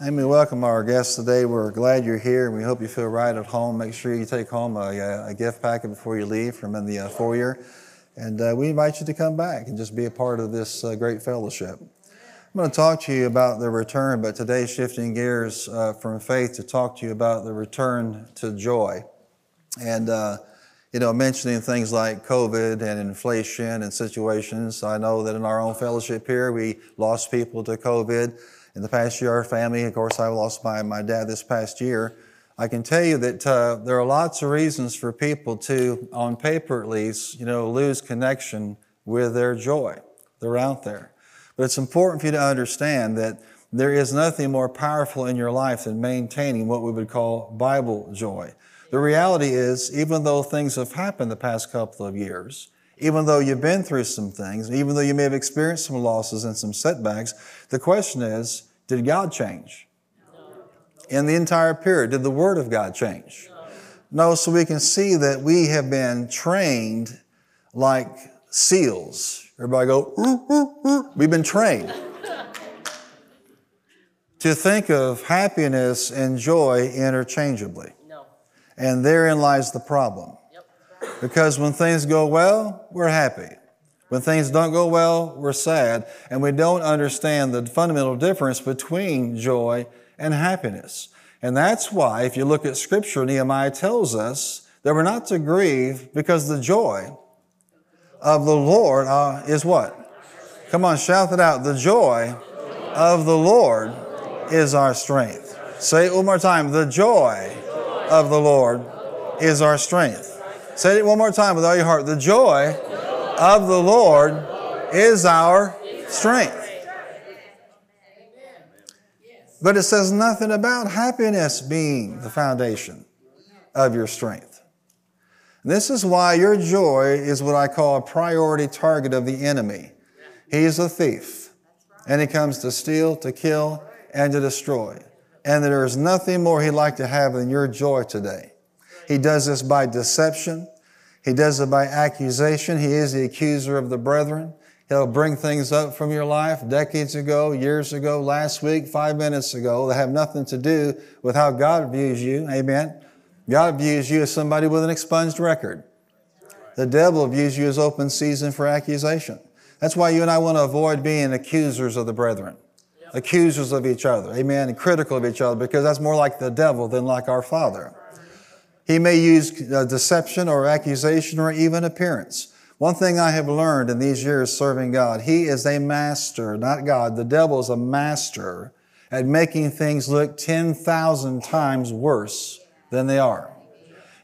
Let me welcome our guests today. We're glad you're here and we hope you feel right at home. Make sure you take home a, a gift packet before you leave from in the uh, foyer. And uh, we invite you to come back and just be a part of this uh, great fellowship. I'm going to talk to you about the return, but today shifting gears uh, from faith to talk to you about the return to joy. And, uh, you know, mentioning things like COVID and inflation and situations. I know that in our own fellowship here, we lost people to COVID in the past year, our family, of course, I lost my, my dad this past year. I can tell you that uh, there are lots of reasons for people to, on paper at least, you know, lose connection with their joy. They're out there. But it's important for you to understand that there is nothing more powerful in your life than maintaining what we would call Bible joy. The reality is, even though things have happened the past couple of years, even though you've been through some things, even though you may have experienced some losses and some setbacks, the question is, did God change? In the entire period, did the Word of God change? No, so we can see that we have been trained like seals. Everybody go, ooh, ooh, ooh. we've been trained to think of happiness and joy interchangeably. No. And therein lies the problem. Yep. Because when things go well, we're happy. When things don't go well, we're sad, and we don't understand the fundamental difference between joy and happiness. And that's why, if you look at Scripture, Nehemiah tells us that we're not to grieve because the joy of the Lord uh, is what? Come on, shout it out. The joy of the Lord is our strength. Say it one more time. The joy of the Lord is our strength. Say it one more time with all your heart. The joy of the Lord is our strength. But it says nothing about happiness being the foundation of your strength. This is why your joy is what I call a priority target of the enemy. He's a thief, and he comes to steal, to kill, and to destroy. And there is nothing more he'd like to have than your joy today. He does this by deception. He does it by accusation. He is the accuser of the brethren. He'll bring things up from your life decades ago, years ago, last week, five minutes ago that have nothing to do with how God views you. Amen. God views you as somebody with an expunged record. The devil views you as open season for accusation. That's why you and I want to avoid being accusers of the brethren, accusers of each other, amen, and critical of each other because that's more like the devil than like our Father. He may use uh, deception or accusation or even appearance. One thing I have learned in these years serving God, He is a master, not God. The devil is a master at making things look 10,000 times worse than they are.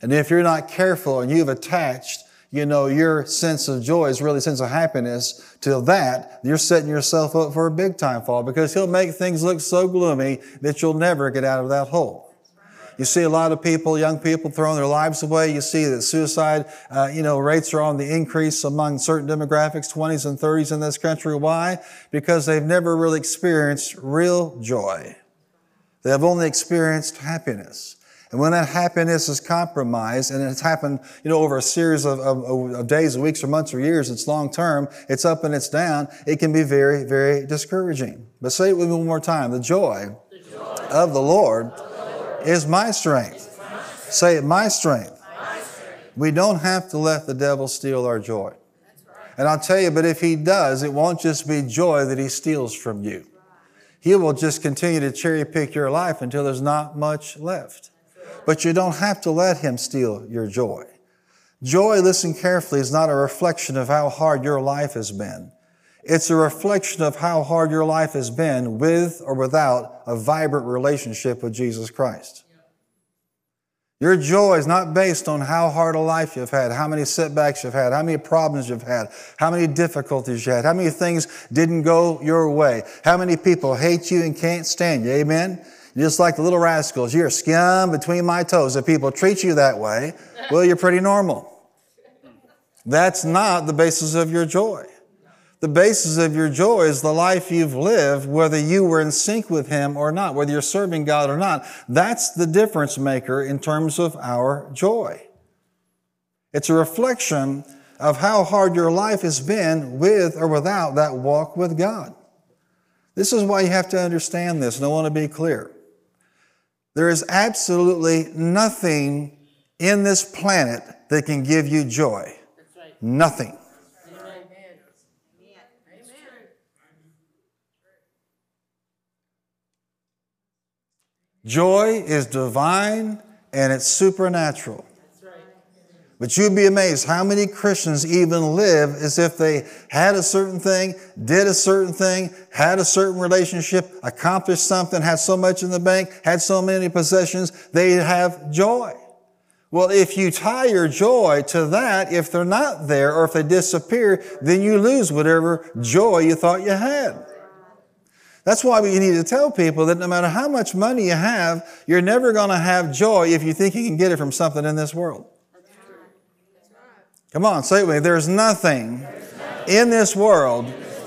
And if you're not careful and you've attached, you know, your sense of joy is really a sense of happiness to that, you're setting yourself up for a big time fall because he'll make things look so gloomy that you'll never get out of that hole. You see a lot of people, young people, throwing their lives away. You see that suicide, uh, you know, rates are on the increase among certain demographics, 20s and 30s in this country. Why? Because they've never really experienced real joy. They have only experienced happiness. And when that happiness is compromised, and it's happened, you know, over a series of, of, of days, weeks, or months, or years, it's long term, it's up and it's down, it can be very, very discouraging. But say it with me one more time. The joy, the joy of the Lord is my strength. Say it, my strength. We don't have to let the devil steal our joy. And I'll tell you, but if he does, it won't just be joy that he steals from you. He will just continue to cherry pick your life until there's not much left. But you don't have to let him steal your joy. Joy, listen carefully, is not a reflection of how hard your life has been. It's a reflection of how hard your life has been with or without a vibrant relationship with Jesus Christ. Your joy is not based on how hard a life you've had, how many setbacks you've had, how many problems you've had, how many difficulties you had, how many things didn't go your way, how many people hate you and can't stand you. Amen? Just like the little rascals, you're scum between my toes. If people treat you that way, well, you're pretty normal. That's not the basis of your joy. The basis of your joy is the life you've lived, whether you were in sync with Him or not, whether you're serving God or not. That's the difference maker in terms of our joy. It's a reflection of how hard your life has been with or without that walk with God. This is why you have to understand this, and I want to be clear. There is absolutely nothing in this planet that can give you joy. Right. Nothing. Joy is divine and it's supernatural. But you'd be amazed how many Christians even live as if they had a certain thing, did a certain thing, had a certain relationship, accomplished something, had so much in the bank, had so many possessions, they have joy. Well, if you tie your joy to that, if they're not there or if they disappear, then you lose whatever joy you thought you had. That's why we need to tell people that no matter how much money you have, you're never going to have joy if you think you can get it from something in this world. Come on, say it with me. There's nothing in this world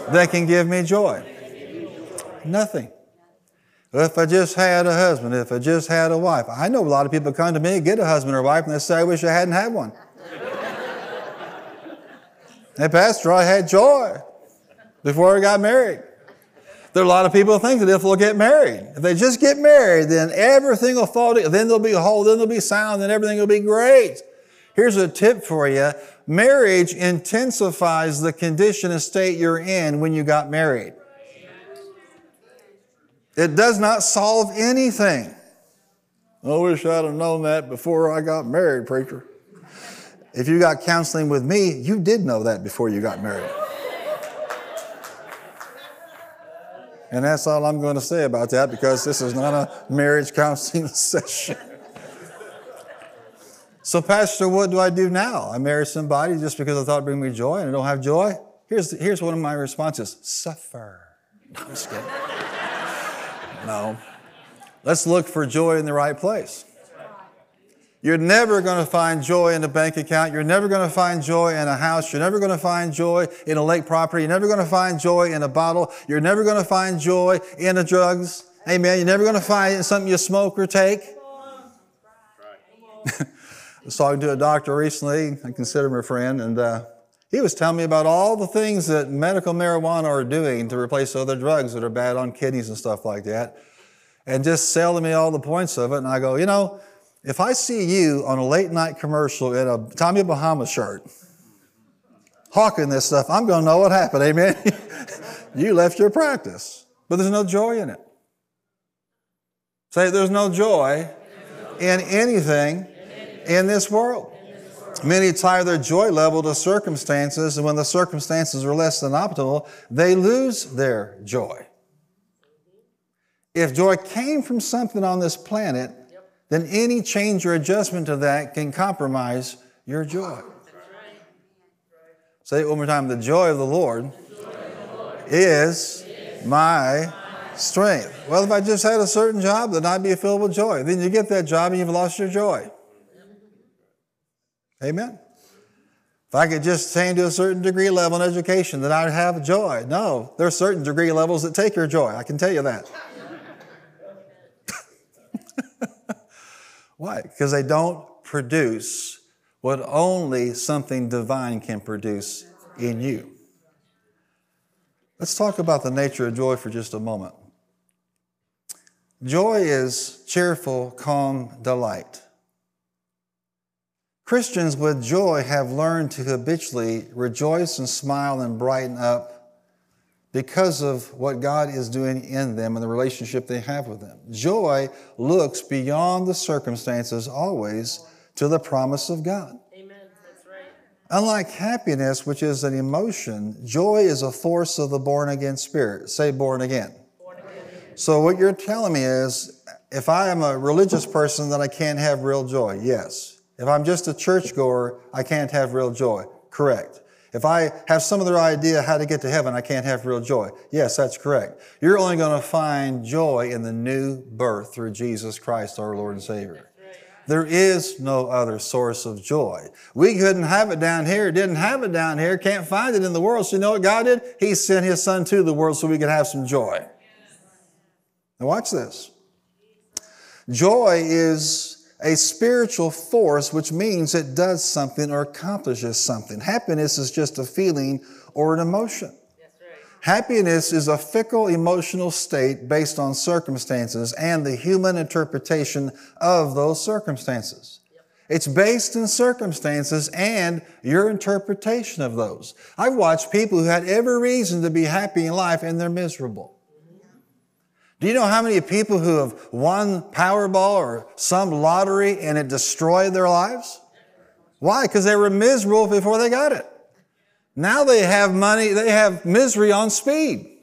that can give me joy. Nothing. If I just had a husband, if I just had a wife. I know a lot of people come to me, get a husband or wife, and they say, I wish I hadn't had one. hey, Pastor, I had joy before I got married. There are a lot of people think that if they'll get married, if they just get married, then everything will fall together. Then they'll be whole, then they'll be sound, then everything will be great. Here's a tip for you. Marriage intensifies the condition and state you're in when you got married. It does not solve anything. I wish I'd have known that before I got married, preacher. If you got counseling with me, you did know that before you got married. And that's all I'm going to say about that because this is not a marriage counseling session. So, Pastor, what do I do now? I married somebody just because I thought it'd bring me joy and I don't have joy? Here's, here's one of my responses suffer. No, I'm just kidding. no. Let's look for joy in the right place. You're never going to find joy in a bank account. You're never going to find joy in a house. You're never going to find joy in a lake property. You're never going to find joy in a bottle. You're never going to find joy in the drugs. Amen. You're never going to find something you smoke or take. was talking to a doctor recently. I consider him a friend, and uh, he was telling me about all the things that medical marijuana are doing to replace other drugs that are bad on kidneys and stuff like that, and just selling me all the points of it. And I go, you know, if I see you on a late night commercial in a Tommy Bahama shirt, hawking this stuff, I'm going to know what happened. Amen. you left your practice, but there's no joy in it. Say, there's no joy in anything in this world. Many tie their joy level to circumstances, and when the circumstances are less than optimal, they lose their joy. If joy came from something on this planet, then any change or adjustment to that can compromise your joy. Say it one more time. The joy of the Lord, is, my strength. Well, if I just had a certain job, then I'd be filled with joy. Then you get that job and you've lost your joy. Amen. If I could just attain to a certain degree level in education, then I'd have joy. No, there are certain degree levels that take your joy. I can tell you that. Why? Because they don't produce what only something divine can produce in you. Let's talk about the nature of joy for just a moment. Joy is cheerful, calm delight. Christians with joy have learned to habitually rejoice and smile and brighten up because of what God is doing in them and the relationship they have with them. Joy looks beyond the circumstances always to the promise of God. Amen. That's right. Unlike happiness, which is an emotion, joy is a force of the born again spirit. Say born again. Born again. So what you're telling me is if I am a religious person, then I can't have real joy. Yes. If I'm just a churchgoer, I can't have real joy. Correct. If I have some other idea how to get to heaven, I can't have real joy. Yes, that's correct. You're only going to find joy in the new birth through Jesus Christ, our Lord and Savior. There is no other source of joy. We couldn't have it down here, didn't have it down here, can't find it in the world. So you know what God did? He sent His Son to the world so we could have some joy. Now watch this. Joy is a spiritual force, which means it does something or accomplishes something. Happiness is just a feeling or an emotion. Happiness is a fickle emotional state based on circumstances and the human interpretation of those circumstances. It's based in circumstances and your interpretation of those. I've watched people who had every reason to be happy in life and they're miserable. Do you know how many people who have won Powerball or some lottery and it destroyed their lives? Why? Because they were miserable before they got it. Now they have money, they have misery on speed.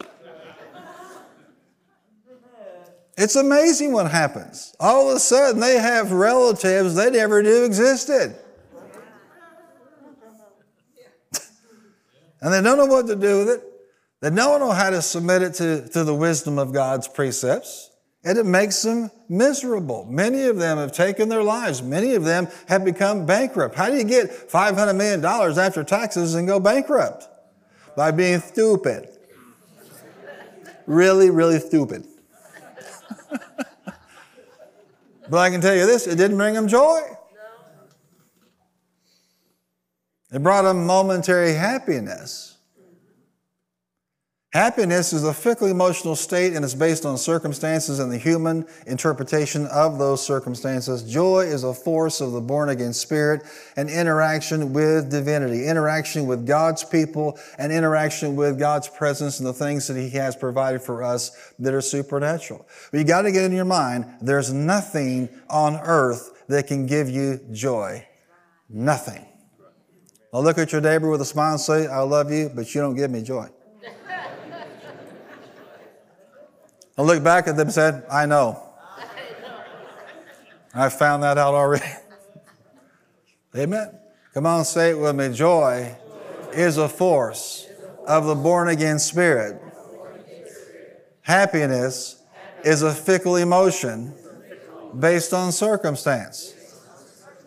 It's amazing what happens. All of a sudden, they have relatives they never knew existed. and they don't know what to do with it. They don't know how to submit it to, to the wisdom of God's precepts. And it makes them miserable. Many of them have taken their lives. Many of them have become bankrupt. How do you get $500 million after taxes and go bankrupt? By being stupid. really, really stupid. but I can tell you this it didn't bring them joy. It brought them momentary happiness. Happiness is a fickle emotional state and is based on circumstances and the human interpretation of those circumstances. Joy is a force of the born again spirit and interaction with divinity, interaction with God's people and interaction with God's presence and the things that He has provided for us that are supernatural. But you got to get in your mind, there's nothing on earth that can give you joy. Nothing. Now look at your neighbor with a smile and say, I love you, but you don't give me joy. I looked back at them and said, I know. I found that out already. Amen. Come on, say it with me. Joy is a force of the born again spirit. Happiness is a fickle emotion based on circumstance.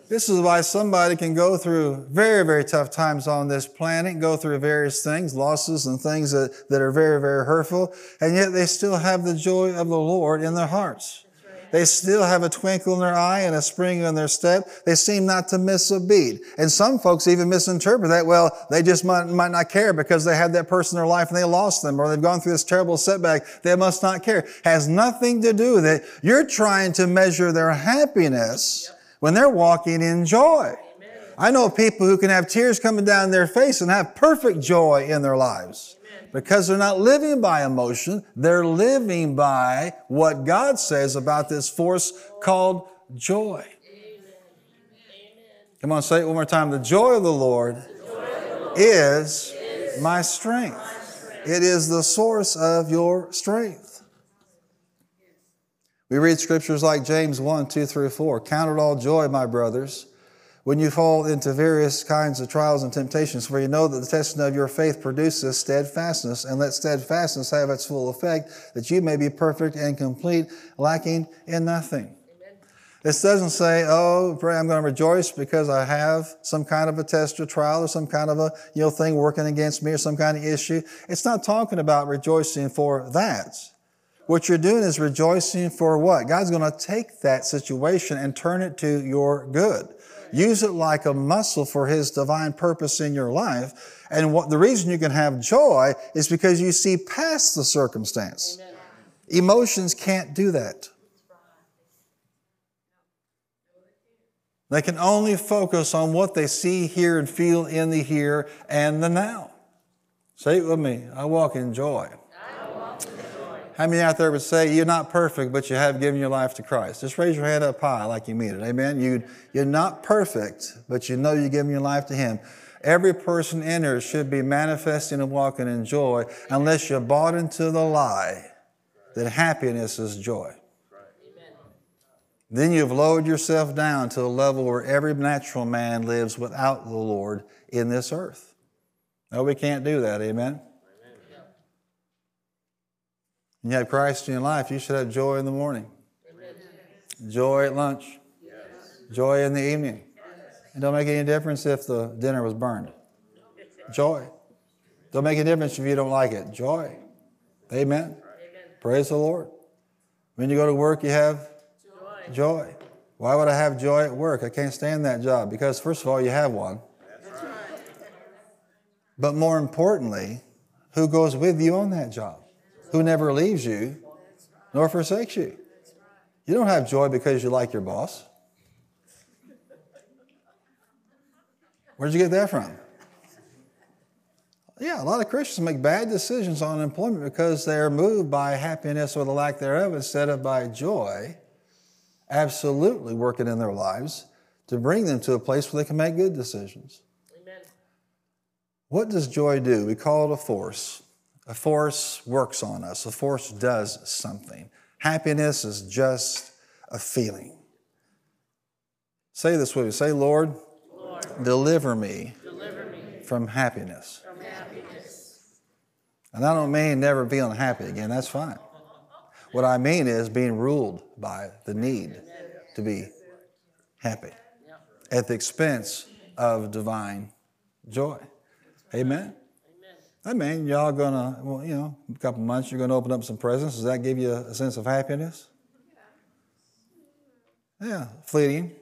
This is why somebody can go through very, very tough times on this planet, go through various things, losses and things that, that are very, very hurtful, and yet they still have the joy of the Lord in their hearts. They still have a twinkle in their eye and a spring in their step. They seem not to miss a beat. And some folks even misinterpret that. Well, they just might, might not care because they had that person in their life and they lost them or they've gone through this terrible setback. They must not care. Has nothing to do with it. You're trying to measure their happiness when they're walking in joy. Amen. I know people who can have tears coming down their face and have perfect joy in their lives. Amen. Because they're not living by emotion, they're living by what God says about this force called joy. Amen. Come on, say it one more time. The joy of the Lord, the of the Lord is, is my, strength. my strength. It is the source of your strength. We read scriptures like James 1, 2 through 4. Count it all joy, my brothers, when you fall into various kinds of trials and temptations, for you know that the testing of your faith produces steadfastness, and let steadfastness have its full effect, that you may be perfect and complete, lacking in nothing. This doesn't say, oh, pray I'm going to rejoice because I have some kind of a test or trial or some kind of a you know thing working against me or some kind of issue. It's not talking about rejoicing for that. What you're doing is rejoicing for what? God's going to take that situation and turn it to your good. Use it like a muscle for His divine purpose in your life. And what the reason you can have joy is because you see past the circumstance. Amen. Emotions can't do that. They can only focus on what they see, hear, and feel in the here and the now. Say it with me. I walk in joy. How many out there would say, You're not perfect, but you have given your life to Christ? Just raise your hand up high like you mean it. Amen. You, you're not perfect, but you know you're giving your life to Him. Every person in here should be manifesting and walking in joy unless you're bought into the lie that happiness is joy. Then you've lowered yourself down to a level where every natural man lives without the Lord in this earth. No, we can't do that. Amen and you have Christ in your life, you should have joy in the morning, Amen. joy at lunch, yes. joy in the evening. It don't make any difference if the dinner was burned. Joy. Don't make any difference if you don't like it. Joy. Amen. Amen. Praise the Lord. When you go to work, you have joy. joy. Why would I have joy at work? I can't stand that job because, first of all, you have one. But more importantly, who goes with you on that job, who never leaves you nor forsakes you. You don't have joy because you like your boss. Where'd you get that from? Yeah, a lot of Christians make bad decisions on employment because they're moved by happiness or the lack thereof instead of by joy, absolutely working in their lives to bring them to a place where they can make good decisions. Amen. What does joy do? We call it a force. A force works on us, a force does something. Happiness is just a feeling. Say this with me. Say, Lord, Lord deliver, me deliver me from happiness. From happiness. And I don't mean never being happy again, that's fine. What I mean is being ruled by the need to be happy at the expense of divine joy. Amen. I mean, y'all gonna, well, you know, a couple months you're gonna open up some presents. Does that give you a sense of happiness? Yeah, fleeting.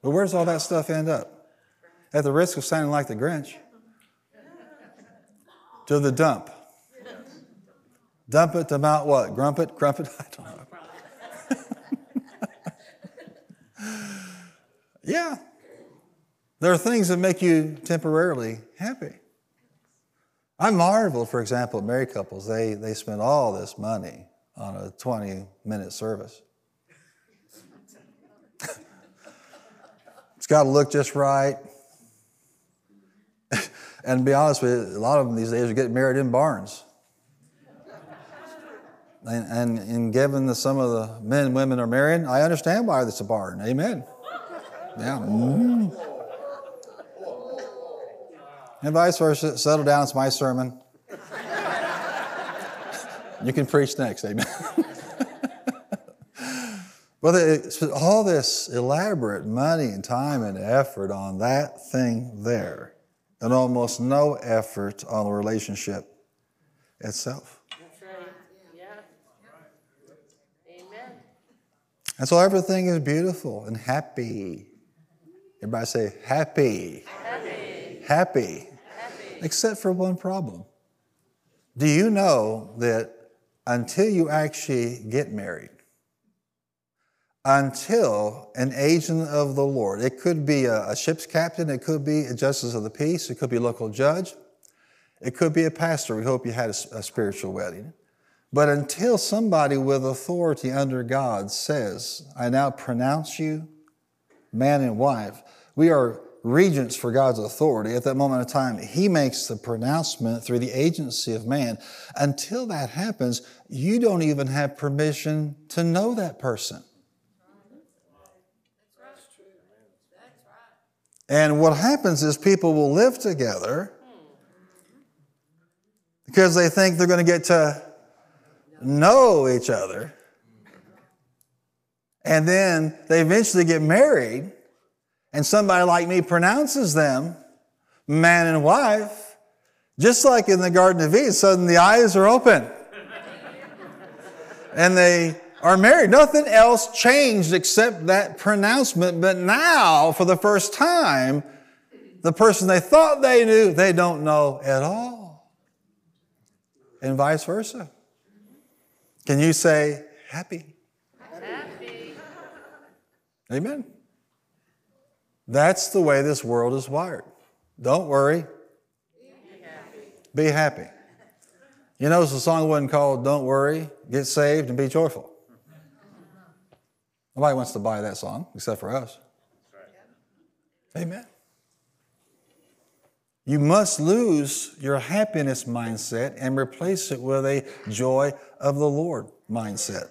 But where's all that stuff end up? At the risk of sounding like the Grinch, to the dump. Dump it to Mount what? Grump it? Grump it? I don't know. Yeah. There are things that make you temporarily happy. I marvel, for example, at married couples. They, they spend all this money on a 20 minute service. it's got to look just right. and to be honest with you, a lot of them these days are getting married in barns. And, and, and given that some of the men women are marrying, I understand why it's a barn. Amen. Yeah. Mm. And vice versa. Settle down. It's my sermon. you can preach next. Amen. but it's all this elaborate money and time and effort on that thing there, and almost no effort on the relationship itself. That's right. Yeah. Amen. And so everything is beautiful and happy. Everybody say. Happy. Happy. happy. Except for one problem. Do you know that until you actually get married, until an agent of the Lord, it could be a, a ship's captain, it could be a justice of the peace, it could be a local judge, it could be a pastor. We hope you had a, a spiritual wedding. But until somebody with authority under God says, I now pronounce you man and wife. We are regents for God's authority. At that moment of time, He makes the pronouncement through the agency of man. Until that happens, you don't even have permission to know that person. And what happens is people will live together because they think they're going to get to know each other. And then they eventually get married, and somebody like me pronounces them man and wife, just like in the Garden of Eden, suddenly the eyes are open. and they are married. Nothing else changed except that pronouncement. But now, for the first time, the person they thought they knew, they don't know at all. And vice versa. Can you say happy? Happy. Amen. That's the way this world is wired. Don't worry. Be happy. Be happy. You notice the song wasn't called Don't Worry, Get Saved, and Be Joyful. Nobody wants to buy that song except for us. Amen. You must lose your happiness mindset and replace it with a joy of the Lord mindset.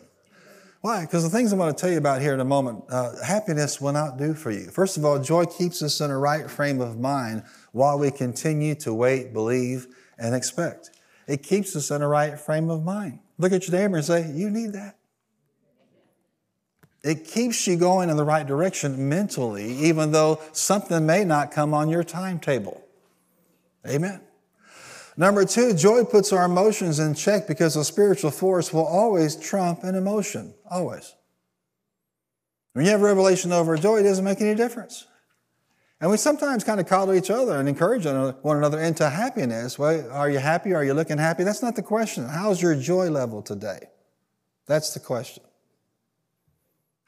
Why? Because the things I'm going to tell you about here in a moment, uh, happiness will not do for you. First of all, joy keeps us in a right frame of mind while we continue to wait, believe, and expect. It keeps us in a right frame of mind. Look at your neighbor and say, You need that. It keeps you going in the right direction mentally, even though something may not come on your timetable. Amen. Number two, joy puts our emotions in check because a spiritual force will always trump an emotion. Always. When you have revelation over joy, it doesn't make any difference. And we sometimes kind of coddle each other and encourage one another into happiness. Well, are you happy? Are you looking happy? That's not the question. How's your joy level today? That's the question.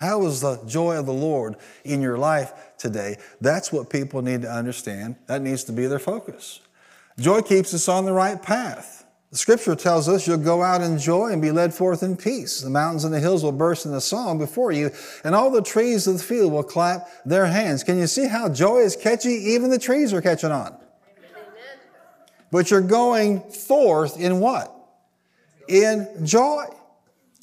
How is the joy of the Lord in your life today? That's what people need to understand. That needs to be their focus. Joy keeps us on the right path. The scripture tells us you'll go out in joy and be led forth in peace. The mountains and the hills will burst into song before you, and all the trees of the field will clap their hands. Can you see how joy is catchy? Even the trees are catching on. But you're going forth in what? In joy.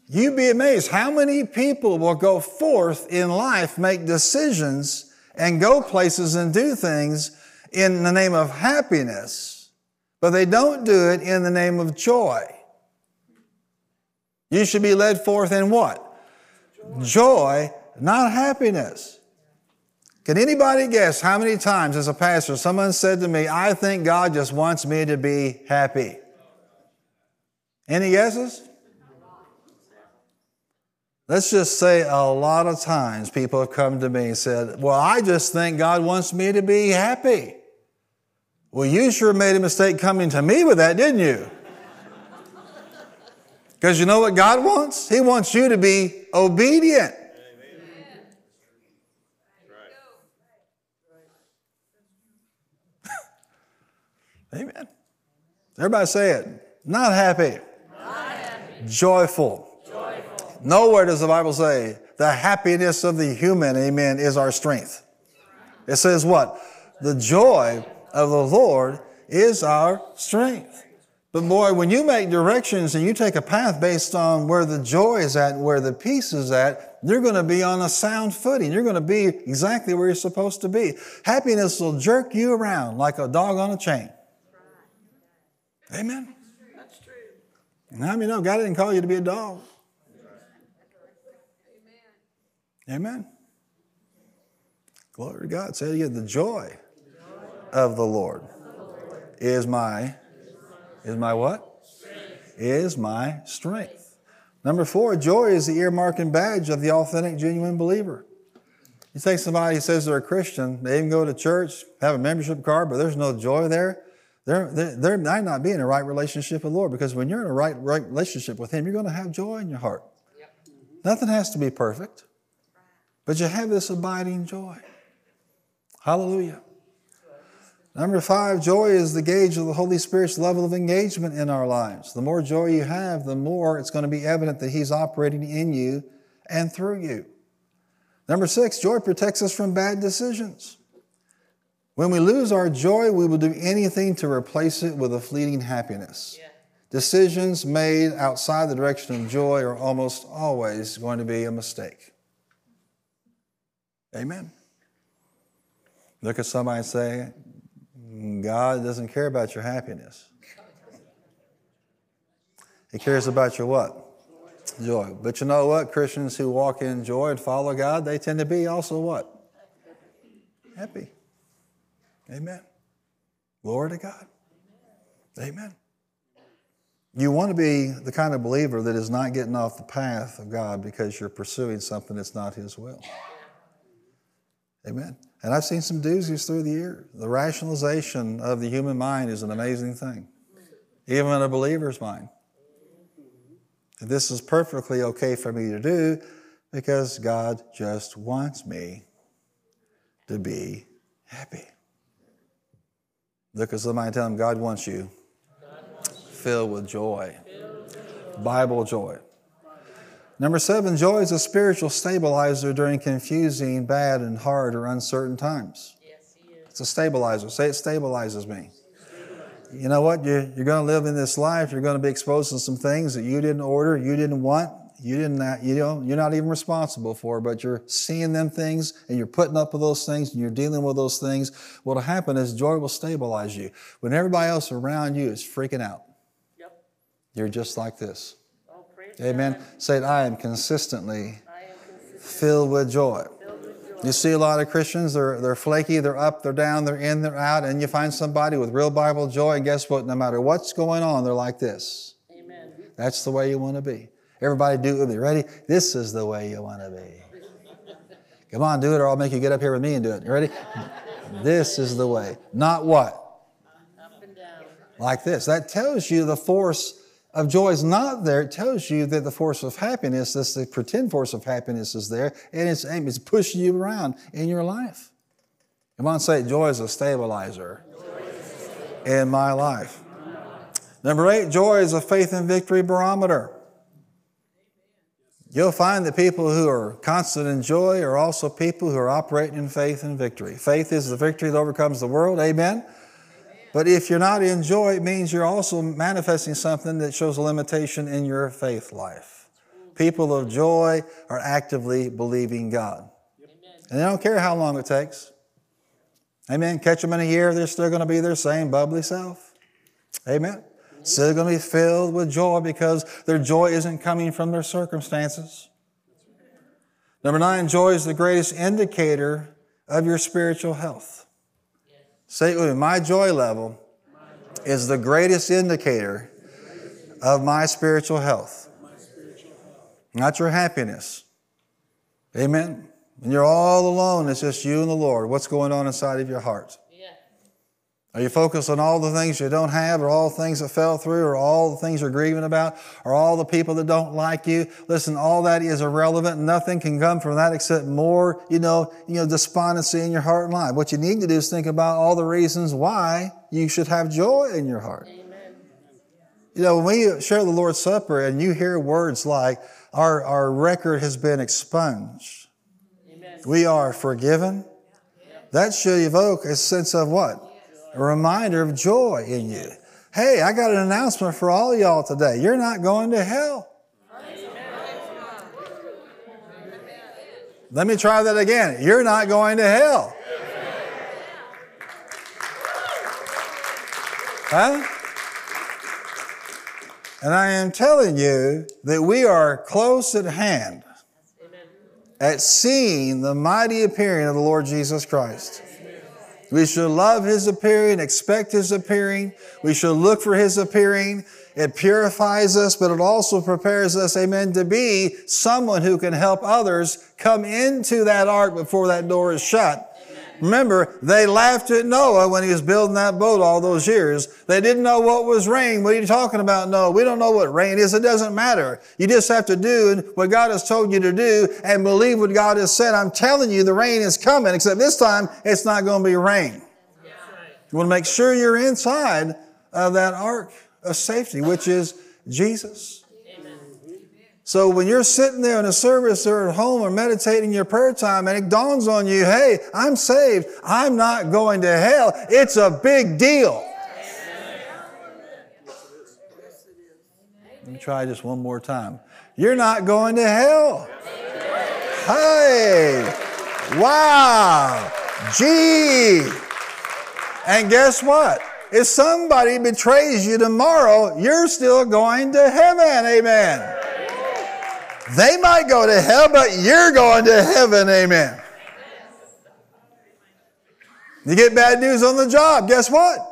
You'd be amazed how many people will go forth in life, make decisions, and go places and do things in the name of happiness but they don't do it in the name of joy. You should be led forth in what? Joy, joy not happiness. Can anybody guess how many times as a pastor someone said to me, I think God just wants me to be happy? Any guesses? Let's just say a lot of times people have come to me and said, Well, I just think God wants me to be happy. Well, you sure made a mistake coming to me with that, didn't you? Because you know what God wants? He wants you to be obedient. Amen. Everybody say it. Not happy. Not happy. Joyful. Joyful. Nowhere does the Bible say the happiness of the human, amen, is our strength. It says what? The joy of the Lord is our strength. But boy, when you make directions and you take a path based on where the joy is at and where the peace is at, you're going to be on a sound footing. You're going to be exactly where you're supposed to be. Happiness will jerk you around like a dog on a chain. Amen. That's true. How many know God didn't call you to be a dog? Amen. Amen. Glory to God. Say it again. The joy of the Lord is my is my what? Is my strength. Number four, joy is the earmark and badge of the authentic, genuine believer. You take somebody who says they're a Christian, they even go to church, have a membership card, but there's no joy there. They're, they're, they're might not be in a right relationship with the Lord because when you're in a right, right relationship with Him, you're going to have joy in your heart. Yep. Nothing has to be perfect, but you have this abiding joy. Hallelujah. Number five, joy is the gauge of the Holy Spirit's level of engagement in our lives. The more joy you have, the more it's going to be evident that He's operating in you and through you. Number six, joy protects us from bad decisions. When we lose our joy, we will do anything to replace it with a fleeting happiness. Yeah. Decisions made outside the direction of joy are almost always going to be a mistake. Amen. Look at somebody and say, God doesn't care about your happiness. He cares about your what? Joy. But you know what? Christians who walk in joy and follow God, they tend to be also what? Happy. Amen. Glory to God. Amen. You want to be the kind of believer that is not getting off the path of God because you're pursuing something that's not His will. Amen. And I've seen some doozies through the years. The rationalization of the human mind is an amazing thing, even in a believer's mind. This is perfectly okay for me to do because God just wants me to be happy. Look at somebody and tell them God wants you filled with joy, Bible joy. Number seven, joy is a spiritual stabilizer during confusing, bad, and hard or uncertain times. Yes, it's a stabilizer. Say it stabilizes me. You know what? You're, you're going to live in this life. You're going to be exposed to some things that you didn't order, you didn't want, you didn't, you know, you're not even responsible for, but you're seeing them things and you're putting up with those things and you're dealing with those things. What'll happen is joy will stabilize you. When everybody else around you is freaking out, yep. you're just like this. Amen. Say it, I am consistently filled with joy. You see a lot of Christians, they're, they're flaky, they're up, they're down, they're in, they're out, and you find somebody with real Bible joy, and guess what? No matter what's going on, they're like this. Amen. That's the way you want to be. Everybody do it with me. Ready? This is the way you want to be. Come on, do it, or I'll make you get up here with me and do it. You ready? This is the way. Not what? Up and down. Like this. That tells you the force of joy is not there. It tells you that the force of happiness, this the pretend force of happiness is there, and it's, it's pushing you around in your life. Come on, say. Joy is a stabilizer in my life. Number eight, joy is a faith and victory barometer. You'll find that people who are constant in joy are also people who are operating in faith and victory. Faith is the victory that overcomes the world. Amen. But if you're not in joy, it means you're also manifesting something that shows a limitation in your faith life. People of joy are actively believing God. And they don't care how long it takes. Amen. Catch them in a year, they're still going to be their same bubbly self. Amen. Still going to be filled with joy because their joy isn't coming from their circumstances. Number nine, joy is the greatest indicator of your spiritual health. Say it with me. My joy level is the greatest indicator of my spiritual health, not your happiness. Amen. When you're all alone, it's just you and the Lord. What's going on inside of your heart? Yeah. Are you focused on all the things you don't have, or all the things that fell through, or all the things you're grieving about, or all the people that don't like you? Listen, all that is irrelevant. Nothing can come from that except more, you know, you know, despondency in your heart and life. What you need to do is think about all the reasons why you should have joy in your heart. Amen. You know, when we share the Lord's Supper and you hear words like, our, our record has been expunged, Amen. we are forgiven, that should evoke a sense of what? A reminder of joy in you. Hey, I got an announcement for all y'all today. You're not going to hell. Let me try that again. You're not going to hell. Huh? And I am telling you that we are close at hand at seeing the mighty appearing of the Lord Jesus Christ. We should love His appearing, expect His appearing. We should look for His appearing. It purifies us, but it also prepares us, amen, to be someone who can help others come into that ark before that door is shut. Remember, they laughed at Noah when he was building that boat all those years. They didn't know what was rain. What are you talking about, Noah, We don't know what rain is. It doesn't matter. You just have to do what God has told you to do and believe what God has said. I'm telling you, the rain is coming, except this time it's not going to be rain. You want to make sure you're inside of that ark of safety, which is Jesus. So when you're sitting there in a service or at home or meditating your prayer time and it dawns on you, hey, I'm saved. I'm not going to hell. It's a big deal. Try just one more time. You're not going to hell. Hey, wow, gee. And guess what? If somebody betrays you tomorrow, you're still going to heaven. Amen. They might go to hell, but you're going to heaven. Amen. You get bad news on the job, guess what?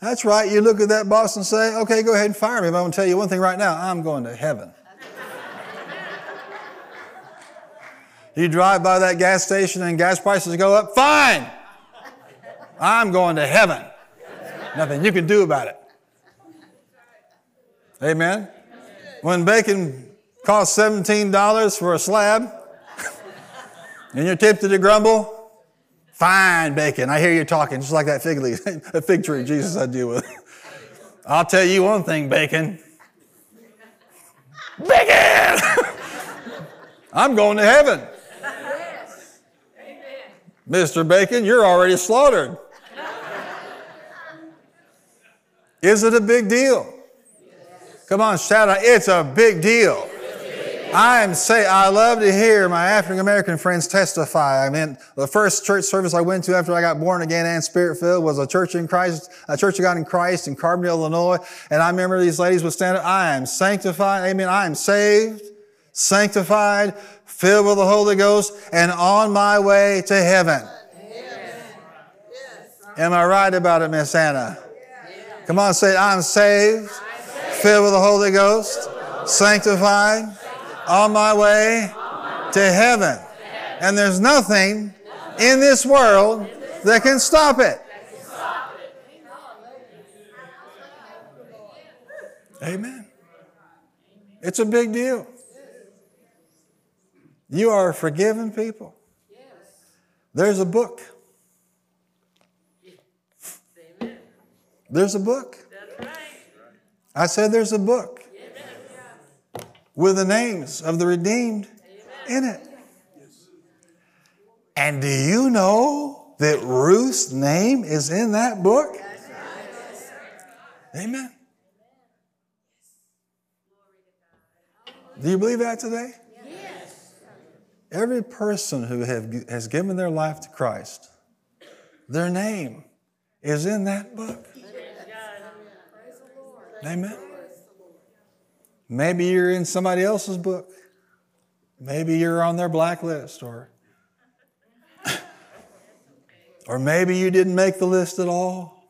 That's right. You look at that boss and say, okay, go ahead and fire me, but I'm going to tell you one thing right now I'm going to heaven. you drive by that gas station and gas prices go up, fine. I'm going to heaven. Nothing you can do about it. Amen. When bacon costs $17 for a slab and you're tempted to grumble, fine bacon. I hear you talking just like that fig, leaf, a fig tree Jesus I deal with. I'll tell you one thing, bacon. Bacon! I'm going to heaven. Mr. Bacon, you're already slaughtered. Is it a big deal? Come on, shout out. It's a big deal. I am say I love to hear my African American friends testify. I mean, the first church service I went to after I got born again and spirit filled was a church in Christ, a church of God in Christ in Carbondale, Illinois. And I remember these ladies would stand up. I am sanctified. Amen. I am saved, sanctified, filled with the Holy Ghost, and on my way to heaven. Am I right about it, Miss Anna? Come on, say, I'm saved, filled with the Holy Ghost, sanctified, on my way to heaven. And there's nothing in this world that can stop it. Amen. It's a big deal. You are forgiven people. There's a book. There's a book. I said there's a book with the names of the redeemed in it. And do you know that Ruth's name is in that book? Amen. Do you believe that today? Yes. Every person who have, has given their life to Christ, their name is in that book. Amen. Maybe you're in somebody else's book. Maybe you're on their blacklist or or maybe you didn't make the list at all.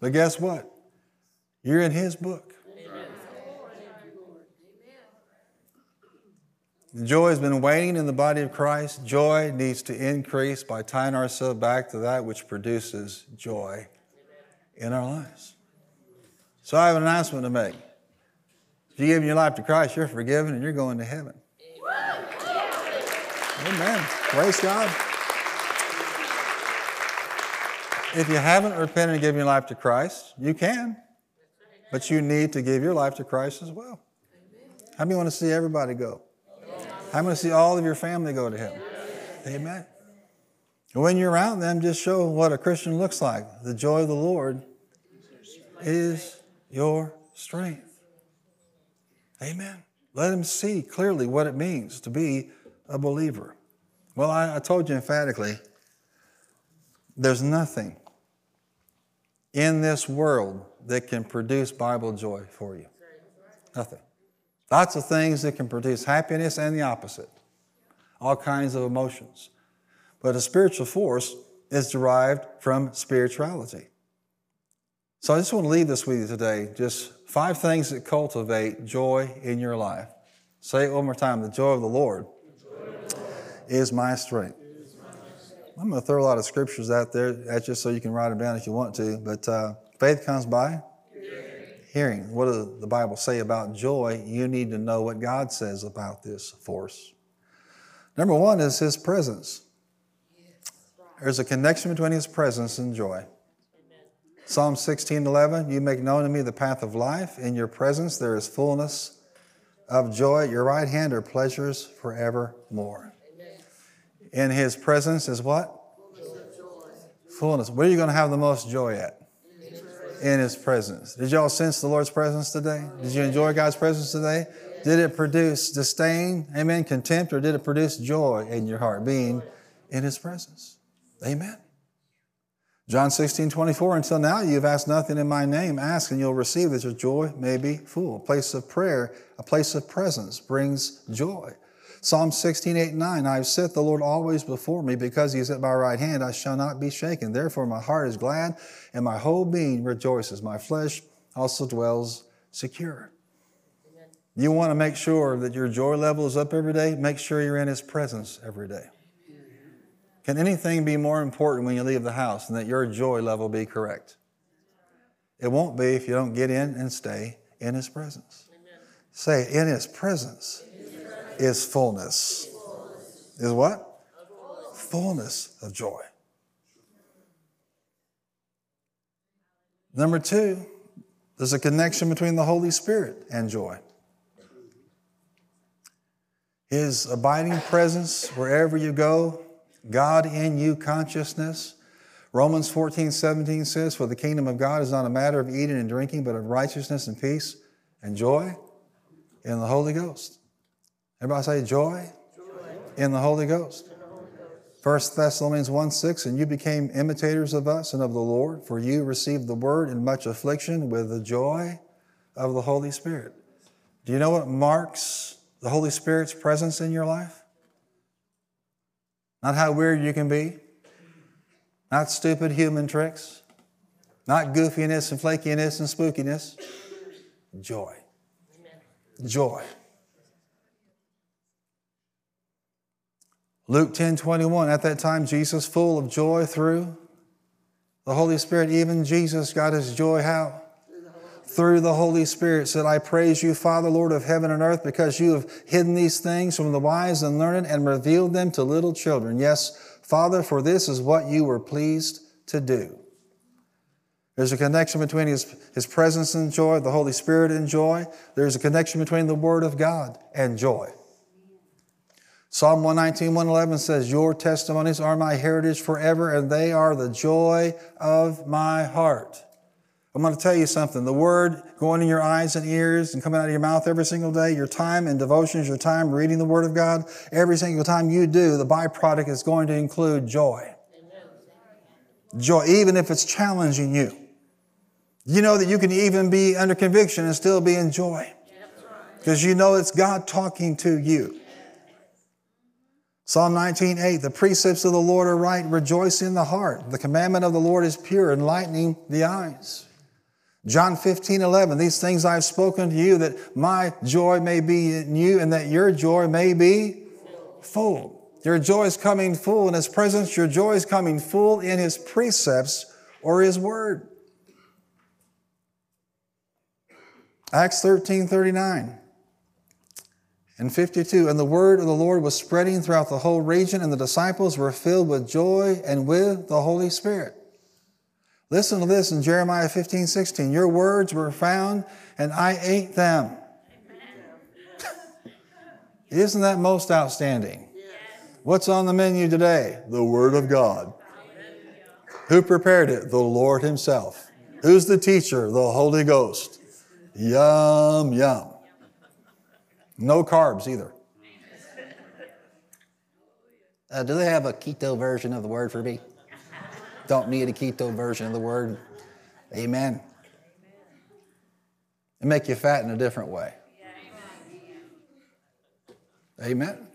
But guess what? You're in his book. Joy has been waning in the body of Christ. Joy needs to increase by tying ourselves back to that which produces joy in our lives. So I have an announcement to make. If you give your life to Christ, you're forgiven and you're going to heaven. Amen. Praise God. If you haven't repented and given your life to Christ, you can. But you need to give your life to Christ as well. How many want to see everybody go? I'm going to see all of your family go to heaven. Amen. When you're around them, just show what a Christian looks like. The joy of the Lord is your strength. Amen. Let them see clearly what it means to be a believer. Well, I, I told you emphatically there's nothing in this world that can produce Bible joy for you. Nothing. Lots of things that can produce happiness and the opposite, all kinds of emotions. But a spiritual force is derived from spirituality. So I just want to leave this with you today. Just five things that cultivate joy in your life. Say it one more time. The joy of the Lord is my strength. I'm going to throw a lot of scriptures out there at you so you can write them down if you want to. But uh, faith comes by hearing. What does the Bible say about joy? You need to know what God says about this force. Number one is His presence. There's a connection between His presence and joy. Psalm 16 11, you make known to me the path of life. In your presence there is fullness of joy. At your right hand are pleasures forevermore. In His presence is what? Fullness. fullness. Where are you going to have the most joy at? in His presence. Did y'all sense the Lord's presence today? Did you enjoy God's presence today? Did it produce disdain, amen, contempt, or did it produce joy in your heart, being in His presence? Amen. John 16, 24, until now you've asked nothing in my name. Ask and you'll receive that your joy may be full. A place of prayer, a place of presence brings joy. Psalm 16, 8, 9, I've set the Lord always before me because he is at my right hand. I shall not be shaken. Therefore, my heart is glad and my whole being rejoices. My flesh also dwells secure. Amen. You want to make sure that your joy level is up every day? Make sure you're in his presence every day. Can anything be more important when you leave the house than that your joy level be correct? It won't be if you don't get in and stay in his presence. Amen. Say, in his presence is fullness. Is what? Fullness of joy. Number two, there's a connection between the Holy Spirit and joy. His abiding presence wherever you go, God in you consciousness. Romans 14, 17 says, For the kingdom of God is not a matter of eating and drinking, but of righteousness and peace and joy in the Holy Ghost. Everybody say joy, joy. in the Holy Ghost. 1 Thessalonians 1 6, and you became imitators of us and of the Lord, for you received the word in much affliction with the joy of the Holy Spirit. Do you know what marks the Holy Spirit's presence in your life? Not how weird you can be, not stupid human tricks, not goofiness and flakiness and spookiness. Joy. Joy. Luke 10 21, at that time, Jesus, full of joy through the Holy Spirit, even Jesus got his joy how? Through the Holy Spirit said, I praise you, Father, Lord of heaven and earth, because you have hidden these things from the wise and learned and revealed them to little children. Yes, Father, for this is what you were pleased to do. There's a connection between his, his presence and joy, the Holy Spirit and joy. There's a connection between the Word of God and joy. Psalm 119, 111 says, Your testimonies are my heritage forever, and they are the joy of my heart. I'm going to tell you something. The word going in your eyes and ears and coming out of your mouth every single day, your time in devotions, your time reading the Word of God, every single time you do, the byproduct is going to include joy. Joy, even if it's challenging you. You know that you can even be under conviction and still be in joy. Because you know it's God talking to you. Psalm 19:8, the precepts of the Lord are right, rejoice in the heart. The commandment of the Lord is pure, enlightening the eyes. John 15, 11, these things I've spoken to you that my joy may be in you and that your joy may be full. Your joy is coming full in His presence. Your joy is coming full in His precepts or His word. Acts 13, 39 and 52. And the word of the Lord was spreading throughout the whole region, and the disciples were filled with joy and with the Holy Spirit. Listen to this in Jeremiah 15, 16. Your words were found, and I ate them. Isn't that most outstanding? What's on the menu today? The Word of God. Who prepared it? The Lord Himself. Who's the teacher? The Holy Ghost. Yum, yum. No carbs either. Uh, do they have a keto version of the word for me? Don't need a keto version of the word. Amen. It make you fat in a different way. Amen.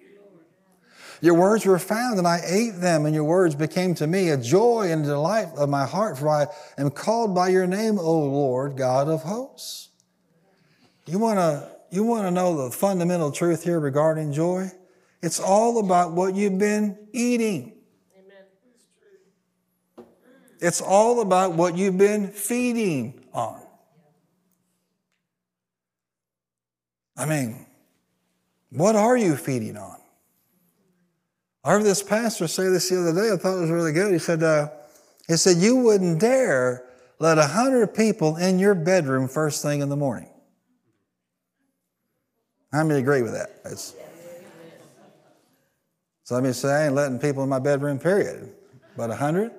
Your words were found, and I ate them, and your words became to me a joy and a delight of my heart, for I am called by your name, O Lord, God of hosts. You want to you want to know the fundamental truth here regarding joy? It's all about what you've been eating. It's all about what you've been feeding on. I mean, what are you feeding on? I heard this pastor say this the other day. I thought it was really good. He said, uh, he said, you wouldn't dare let a hundred people in your bedroom first thing in the morning. How many agree with that? It's, so let me say, I ain't letting people in my bedroom, period. About a hundred?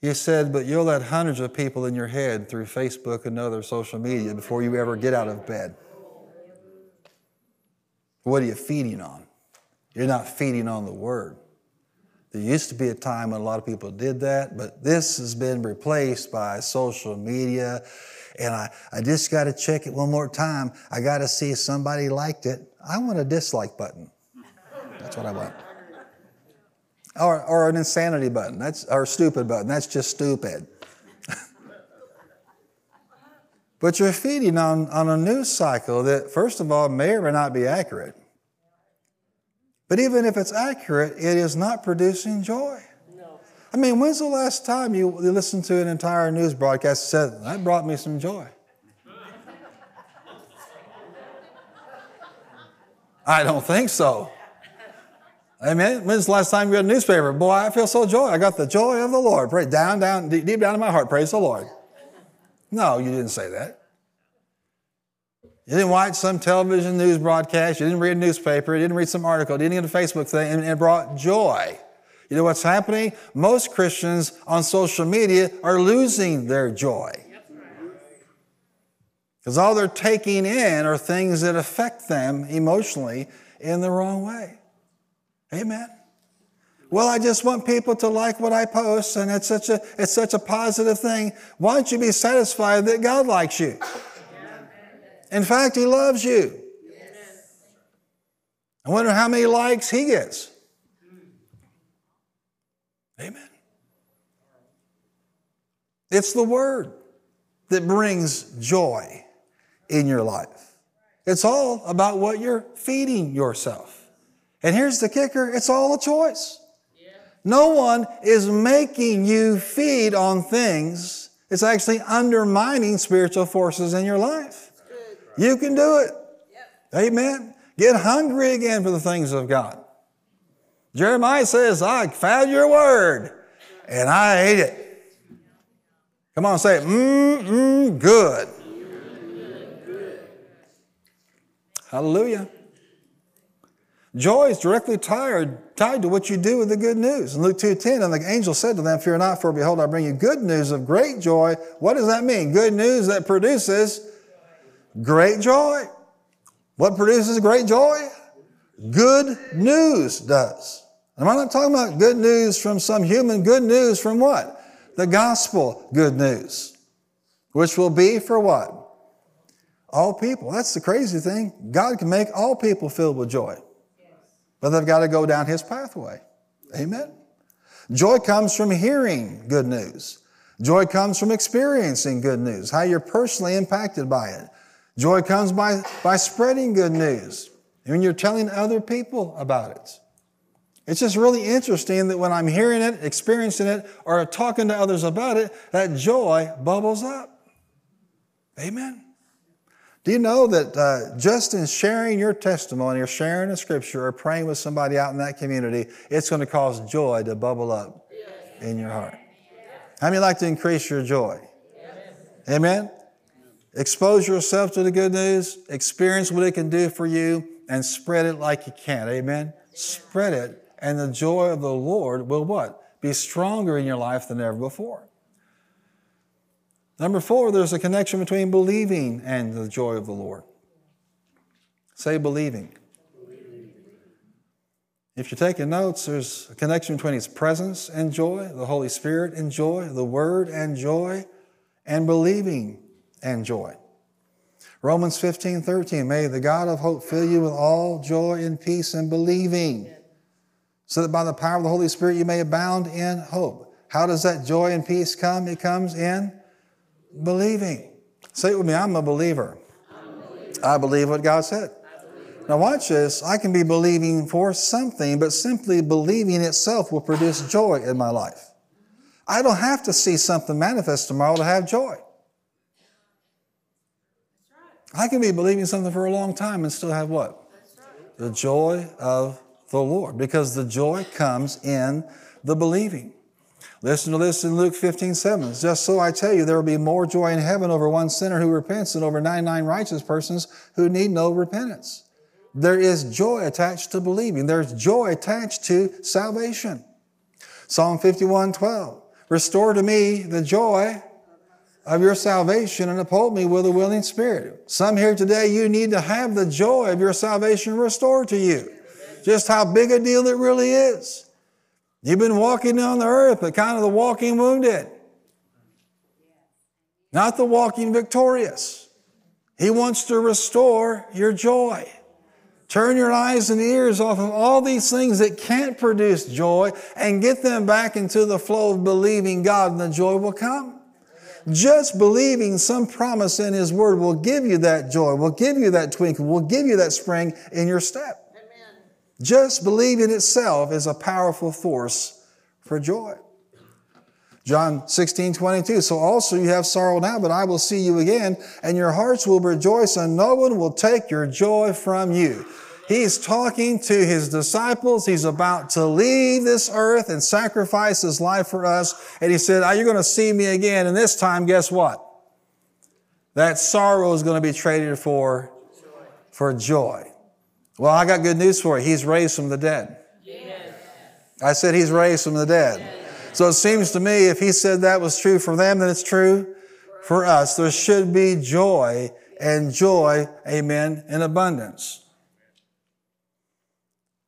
He said, but you'll let hundreds of people in your head through Facebook and other social media before you ever get out of bed. What are you feeding on? You're not feeding on the Word. There used to be a time when a lot of people did that, but this has been replaced by social media and I, I just got to check it one more time. I got to see if somebody liked it. I want a dislike button. That's what I want. Or, or an insanity button. That's our stupid button. That's just stupid. but you're feeding on, on a news cycle that, first of all, may or may not be accurate. But even if it's accurate, it is not producing joy. I mean, when's the last time you listened to an entire news broadcast and said, that brought me some joy? I don't think so. Amen. When's the last time you read a newspaper? Boy, I feel so joy. I got the joy of the Lord. Pray down, down, deep, deep down in my heart. Praise the Lord. No, you didn't say that. You didn't watch some television news broadcast. You didn't read a newspaper. You didn't read some article. You didn't get a Facebook thing, and it brought joy. You know what's happening? Most Christians on social media are losing their joy. Because all they're taking in are things that affect them emotionally in the wrong way. Amen. Well, I just want people to like what I post, and it's such a it's such a positive thing. Why don't you be satisfied that God likes you? In fact, He loves you. I wonder how many likes He gets. Amen. It's the Word that brings joy in your life. It's all about what you're feeding yourself. And here's the kicker it's all a choice. No one is making you feed on things. It's actually undermining spiritual forces in your life. You can do it. Amen. Get hungry again for the things of God. Jeremiah says, I found your word and I ate it. Come on, say. Mmm, mmm, good. Hallelujah. Joy is directly tied, tied to what you do with the good news. In Luke 2.10, and the angel said to them, Fear not, for behold, I bring you good news of great joy. What does that mean? Good news that produces great joy. What produces great joy? Good news does. Am I'm not talking about good news from some human, good news from what? The gospel good news. Which will be for what? All people. That's the crazy thing. God can make all people filled with joy. But they've got to go down his pathway. Amen. Joy comes from hearing good news. Joy comes from experiencing good news, how you're personally impacted by it. Joy comes by, by spreading good news when you're telling other people about it. It's just really interesting that when I'm hearing it, experiencing it, or talking to others about it, that joy bubbles up. Amen. Do you know that uh, just in sharing your testimony or sharing a scripture or praying with somebody out in that community, it's going to cause joy to bubble up in your heart? How many like to increase your joy? Amen? Expose yourself to the good news, experience what it can do for you, and spread it like you can. Amen? Spread it, and the joy of the Lord will what? Be stronger in your life than ever before. Number four, there's a connection between believing and the joy of the Lord. Say believing. If you're taking notes, there's a connection between His presence and joy, the Holy Spirit and joy, the Word and joy, and believing and joy. Romans 15, 13, may the God of hope fill you with all joy and peace and believing, so that by the power of the Holy Spirit you may abound in hope. How does that joy and peace come? It comes in Believing. Say it with me I'm a believer. I believe what God said. Now, watch this. I can be believing for something, but simply believing itself will produce joy in my life. I don't have to see something manifest tomorrow to have joy. I can be believing something for a long time and still have what? The joy of the Lord, because the joy comes in the believing. Listen to this in Luke 15, 7. Just so I tell you, there will be more joy in heaven over one sinner who repents than over 99 righteous persons who need no repentance. There is joy attached to believing. There's joy attached to salvation. Psalm 51, 12. Restore to me the joy of your salvation and uphold me with a willing spirit. Some here today, you need to have the joy of your salvation restored to you. Just how big a deal it really is. You've been walking on the earth, but kind of the walking wounded, not the walking victorious. He wants to restore your joy. Turn your eyes and ears off of all these things that can't produce joy and get them back into the flow of believing God, and the joy will come. Just believing some promise in His Word will give you that joy, will give you that twinkle, will give you that spring in your step. Just believing in itself is a powerful force for joy. John 16, 22. So also you have sorrow now, but I will see you again, and your hearts will rejoice, and no one will take your joy from you. He's talking to his disciples. He's about to leave this earth and sacrifice his life for us. And he said, Are you going to see me again? And this time, guess what? That sorrow is going to be traded for, for joy. Well, I got good news for you. He's raised from the dead. Yes. I said he's raised from the dead. Yes. So it seems to me if he said that was true for them, then it's true for us. There should be joy and joy, amen, in abundance.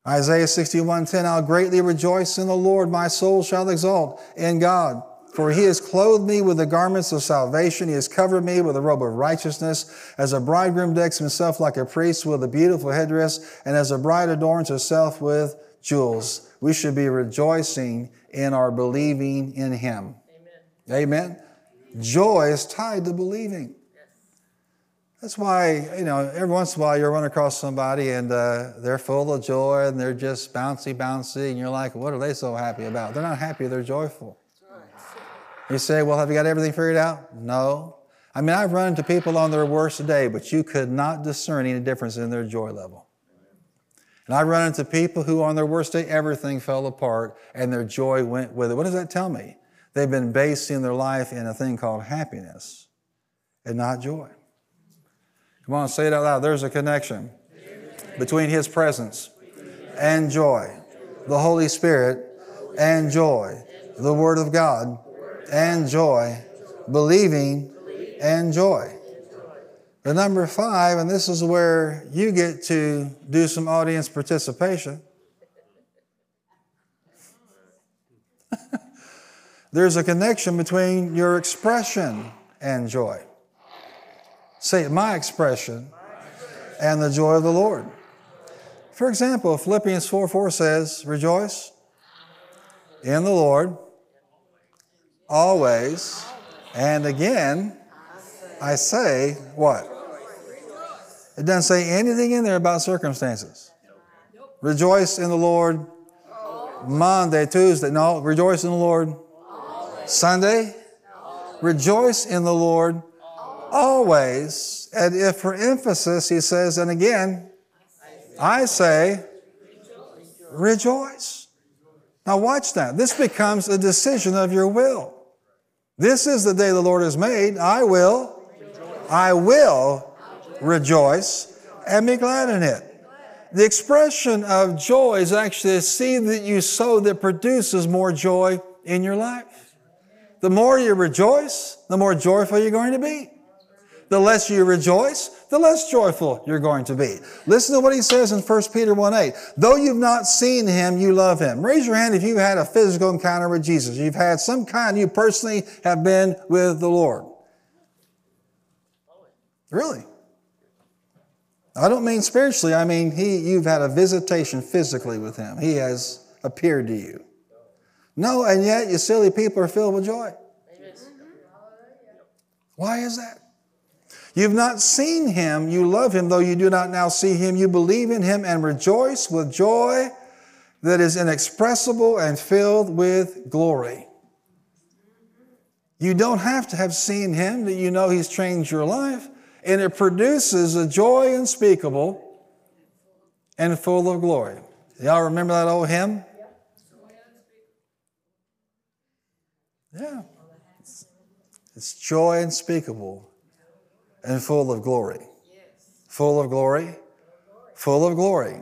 Isaiah 61:10 I'll greatly rejoice in the Lord my soul shall exult in God for he has clothed me with the garments of salvation. He has covered me with a robe of righteousness. As a bridegroom decks himself like a priest with a beautiful headdress, and as a bride adorns herself with jewels. We should be rejoicing in our believing in him. Amen. Amen. Joy is tied to believing. That's why, you know, every once in a while you run across somebody and uh, they're full of joy and they're just bouncy, bouncy, and you're like, what are they so happy about? They're not happy, they're joyful. You say, well, have you got everything figured out? No. I mean, I've run into people on their worst day, but you could not discern any difference in their joy level. And I've run into people who, on their worst day, everything fell apart and their joy went with it. What does that tell me? They've been basing their life in a thing called happiness and not joy. Come on, say it out loud. There's a connection between His presence and joy, the Holy Spirit and joy, the Word of God and joy, believing and joy. The number five, and this is where you get to do some audience participation. There's a connection between your expression and joy. Say, my expression and the joy of the Lord. For example, Philippians 4 4 says, Rejoice in the Lord always. And again, I say, what? It doesn't say anything in there about circumstances. Rejoice in the Lord Monday, Tuesday. No, rejoice in the Lord Sunday. Rejoice in the Lord always. And if for emphasis, he says, and again, I say, rejoice. Now, watch that. This becomes a decision of your will. This is the day the Lord has made. I will, I will rejoice and be glad in it. The expression of joy is actually a seed that you sow that produces more joy in your life. The more you rejoice, the more joyful you're going to be. The less you rejoice, the less joyful you're going to be. Listen to what he says in 1 Peter 1 8. Though you've not seen him, you love him. Raise your hand if you've had a physical encounter with Jesus. You've had some kind, you personally have been with the Lord. Really? I don't mean spiritually, I mean he, you've had a visitation physically with him. He has appeared to you. No, and yet you silly people are filled with joy. Why is that? You've not seen him, you love him, though you do not now see him. You believe in him and rejoice with joy that is inexpressible and filled with glory. You don't have to have seen him that you know he's changed your life, and it produces a joy unspeakable and full of glory. Y'all remember that old hymn? Yeah. It's joy unspeakable and full of glory. Full of glory, full of glory.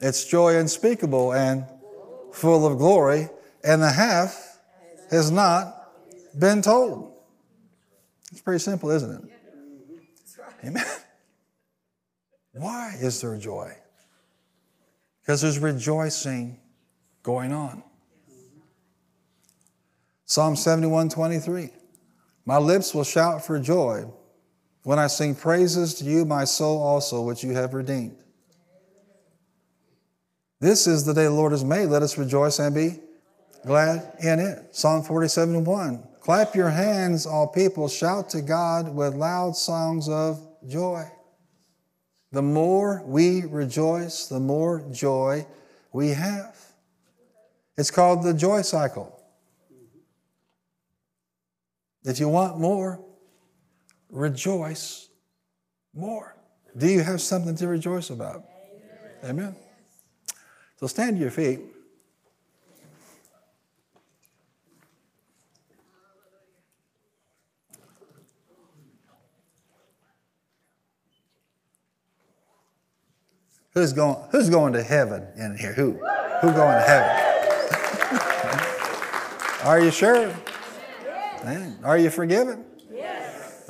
It's joy unspeakable and full of glory, and the half has not been told. It's pretty simple, isn't it? Amen. Why is there joy? Because there's rejoicing going on. Psalm 71 23. My lips will shout for joy when I sing praises to you, my soul also, which you have redeemed. This is the day the Lord has made. Let us rejoice and be glad in it. Psalm 47 1. Clap your hands, all people. Shout to God with loud songs of joy. The more we rejoice, the more joy we have. It's called the joy cycle. If you want more, rejoice more. Do you have something to rejoice about? Amen. So stand to your feet. Who's going, who's going to heaven in here? Who? Who going to heaven? Are you sure? Man, are you forgiven?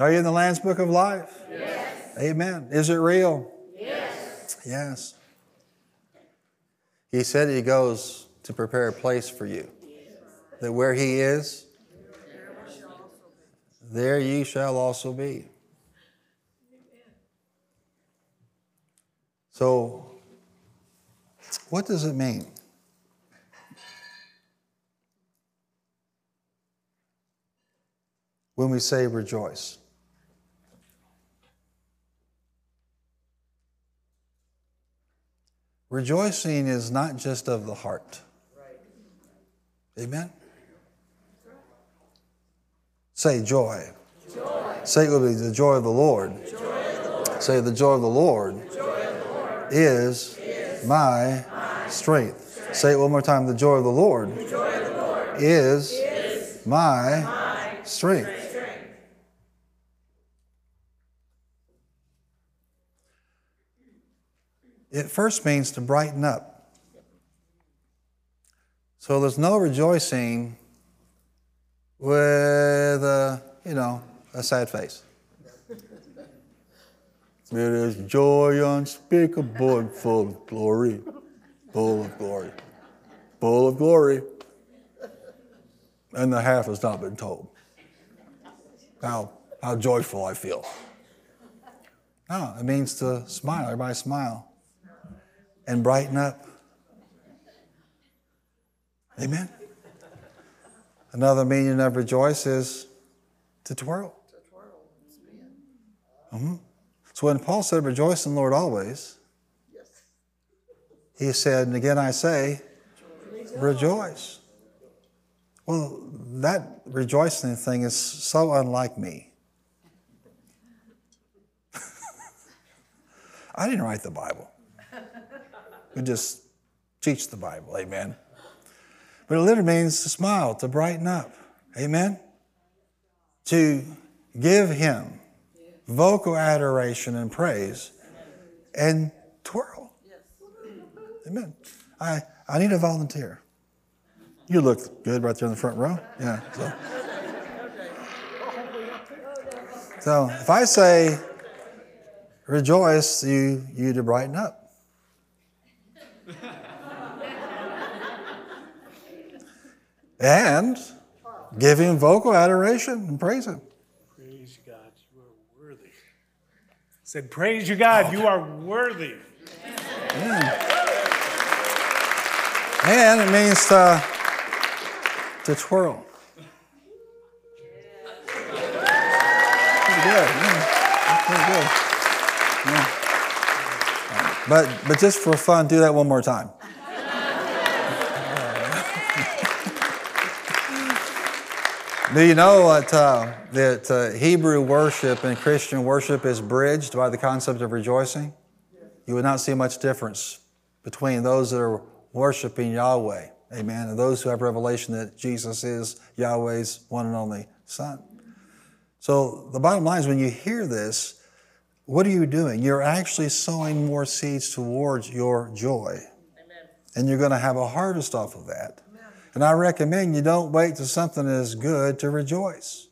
Yes. Are you in the Lamb's Book of Life? Yes. Amen. Is it real? Yes. Yes. He said he goes to prepare a place for you. That where he is, there you shall also be. So, what does it mean? When we say rejoice. Rejoicing is not just of the heart. Amen? Say joy. joy. Say it will be the joy of the Lord. The of the Lord. Say the joy of the Lord, the of Lord is, is, my, my strength. strength. Say it one more time. The joy of the Lord, the of the Lord is, is my, my strength. strength. It first means to brighten up. So there's no rejoicing with a, you know, a sad face. It is joy unspeakable and full of glory, full of glory, full of glory. And the half has not been told. How, how joyful I feel. No, it means to smile. Everybody smile and brighten up. Amen. Another meaning of rejoice is to twirl. Mm-hmm. So when Paul said, Rejoice in the Lord always, he said, and again I say, rejoice. Well, that rejoicing thing is so unlike me. I didn't write the Bible. We just teach the Bible, amen. But it literally means to smile, to brighten up, amen. To give Him vocal adoration and praise and twirl. Amen. I, I need a volunteer. You look good right there in the front row. Yeah. So, so if I say rejoice, you you to brighten up. And give him vocal adoration and praise him. Praise God, you are worthy. Said, Praise you, God, you are worthy. Yeah. And it means to, to twirl. Pretty good. Yeah. Pretty good. Yeah. But, but just for fun, do that one more time. Do you know what, uh, that uh, Hebrew worship and Christian worship is bridged by the concept of rejoicing? You would not see much difference between those that are worshiping Yahweh, amen, and those who have revelation that Jesus is Yahweh's one and only Son. So the bottom line is when you hear this, what are you doing? You're actually sowing more seeds towards your joy. Amen. And you're going to have a harvest off of that. And I recommend you don't wait till something is good to rejoice.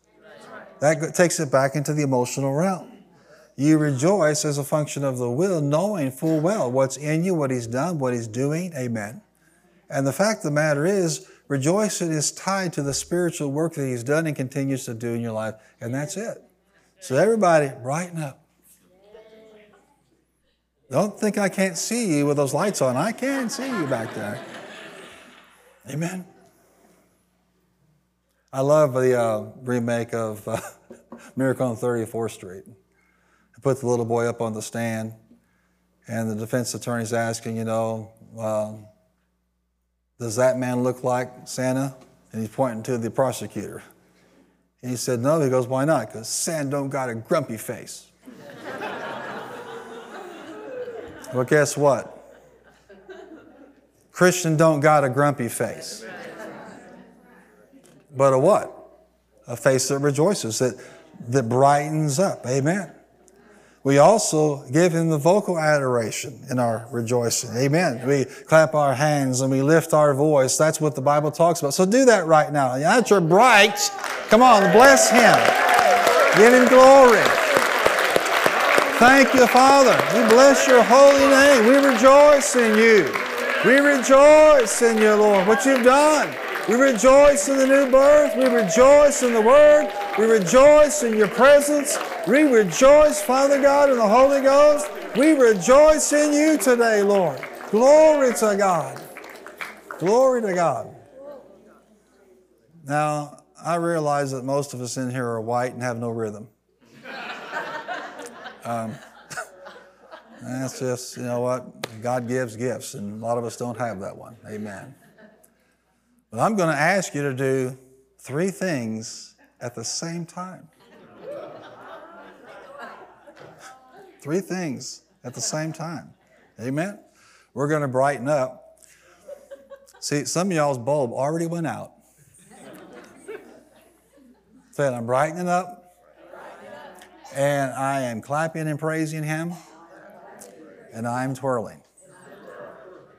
That takes it back into the emotional realm. You rejoice as a function of the will, knowing full well what's in you, what He's done, what He's doing. Amen. And the fact of the matter is, rejoicing is tied to the spiritual work that He's done and continues to do in your life. And that's it. So, everybody, brighten up. Don't think I can't see you with those lights on. I can see you back there. Amen. I love the uh, remake of uh, Miracle on 34th Street. I put the little boy up on the stand, and the defense attorney's asking, you know, um, does that man look like Santa? And he's pointing to the prosecutor. And he said, no. He goes, why not? Because Santa don't got a grumpy face. well, guess what? Christian don't got a grumpy face. But a what? A face that rejoices, that, that brightens up. Amen. We also give him the vocal adoration in our rejoicing. Amen. We clap our hands and we lift our voice. That's what the Bible talks about. So do that right now. At your bright, come on, bless him. Give him glory. Thank you, Father. We bless your holy name. We rejoice in you. We rejoice in you, Lord, what you've done. We rejoice in the new birth. We rejoice in the Word. We rejoice in your presence. We rejoice, Father God, in the Holy Ghost. We rejoice in you today, Lord. Glory to God. Glory to God. Now, I realize that most of us in here are white and have no rhythm. Um, That's just, you know what? God gives gifts, and a lot of us don't have that one. Amen. But I'm going to ask you to do three things at the same time. three things at the same time. Amen. We're going to brighten up. See, some of y'all's bulb already went out. Said, I'm brightening up, and I am clapping and praising Him, and I'm twirling.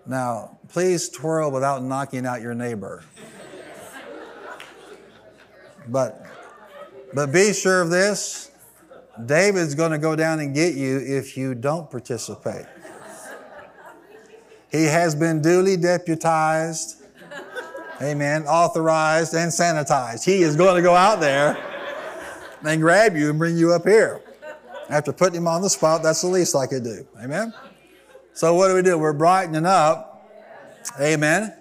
Now, please twirl without knocking out your neighbor. But, but be sure of this David's going to go down and get you if you don't participate. He has been duly deputized, amen, authorized, and sanitized. He is going to go out there and grab you and bring you up here. After putting him on the spot, that's the least I could do. Amen? So, what do we do? We're brightening up. Amen?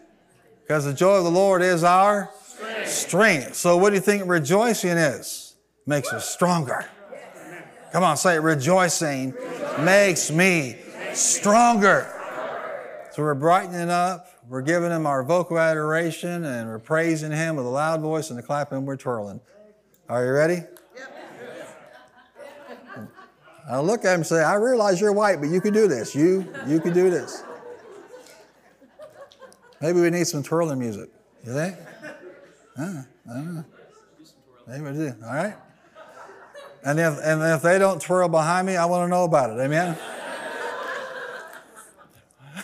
Because the joy of the Lord is our strength. strength. So, what do you think rejoicing is? Makes us stronger. Come on, say it. Rejoicing makes me stronger. So we're brightening up, we're giving him our vocal adoration, and we're praising him with a loud voice and a clapping, we're twirling. Are you ready? I look at him and say, I realize you're white, but you can do this. You, you can do this. Maybe we need some twirling music. You think? I don't know. Maybe we do. All right? And if, and if they don't twirl behind me, I want to know about it. Amen?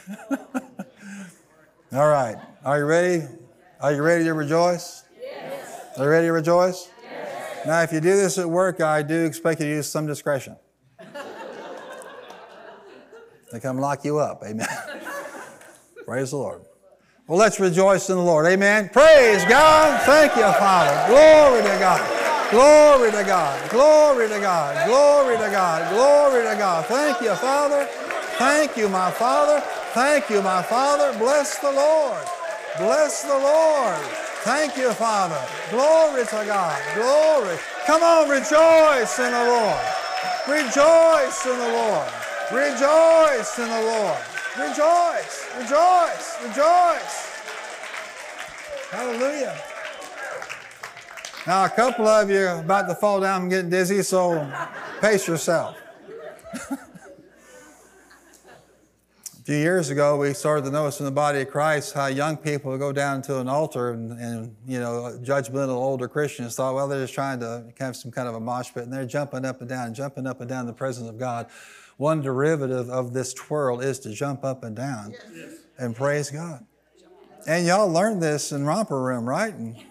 All right. Are you ready? Are you ready to rejoice? Yes. Are you ready to rejoice? Yes. Now, if you do this at work, I do expect you to use some discretion. They come lock you up. Amen. Praise the Lord. Well, let's rejoice in the Lord. Amen. Praise God. Thank you, Father. Glory to God. Glory to God. Glory to God. Glory to God. Glory to God. Thank you, Father. Thank you, my Father. Thank you, my Father. Bless the Lord. Bless the Lord. Thank you, Father. Glory to God. Glory. Come on, rejoice in the Lord. Rejoice in the Lord. Rejoice in the Lord. Rejoice. Rejoice. Rejoice. Hallelujah. Now, a couple of you are about to fall down and get dizzy, so pace yourself. a few years ago, we started to notice in the body of Christ how young people would go down to an altar and, and, you know, judgmental older Christians thought, well, they're just trying to have some kind of a mosh pit, and they're jumping up and down, jumping up and down in the presence of God. One derivative of this twirl is to jump up and down yes. and praise God. And y'all learned this in romper room, right? And,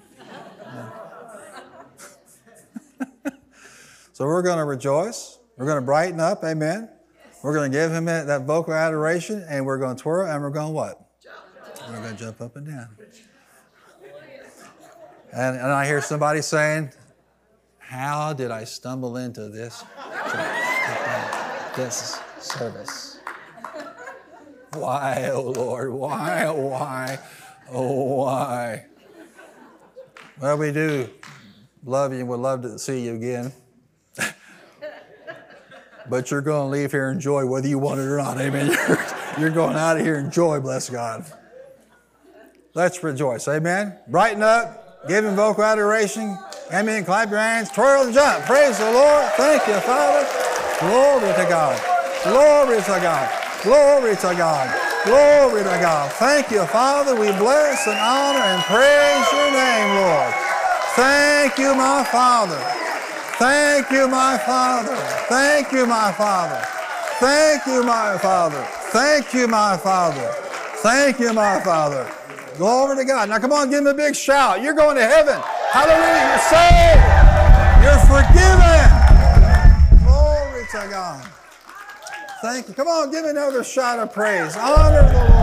So we're going to rejoice. We're going to brighten up. Amen. We're going to give him that vocal adoration and we're going to twirl and we're going to what? We're going to jump up and down. And, and I hear somebody saying, How did I stumble into this this service? Why, oh Lord? Why, oh, why, oh, why? Well, we do love you and would love to see you again. but you're going to leave here in joy whether you want it or not. Amen. You're, you're going out of here in joy, bless God. Let's rejoice. Amen. Brighten up, give him vocal adoration. Amen. Clap your hands, twirl and jump. Praise the Lord. Thank you, Father. Glory to God. Glory to God. Glory to God. Glory to God. Thank you, Father. We bless and honor and praise your name, Lord. Thank you, my Father. Thank you, my Father. Thank you, my Father. Thank you, my Father. Thank you, my Father. Thank you, my Father. Glory to God. Now, come on, give him a big shout. You're going to heaven. Hallelujah. You're saved. You're forgiven. God. Thank you. Come on, give another shout of praise. Honor the Lord.